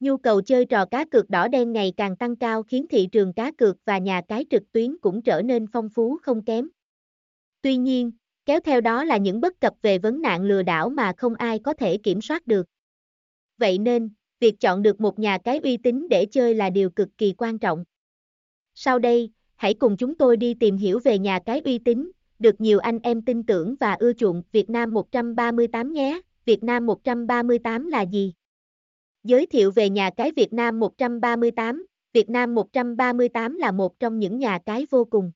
Nhu cầu chơi trò cá cược đỏ đen ngày càng tăng cao khiến thị trường cá cược và nhà cái trực tuyến cũng trở nên phong phú không kém. Tuy nhiên, kéo theo đó là những bất cập về vấn nạn lừa đảo mà không ai có thể kiểm soát được. Vậy nên, việc chọn được một nhà cái uy tín để chơi là điều cực kỳ quan trọng. Sau đây, hãy cùng chúng tôi đi tìm hiểu về nhà cái uy tín, được nhiều anh em tin tưởng và ưa chuộng Việt Nam 138 nhé. Việt Nam 138 là gì? Giới thiệu về nhà cái Việt Nam 138, Việt Nam 138 là một trong những nhà cái vô cùng.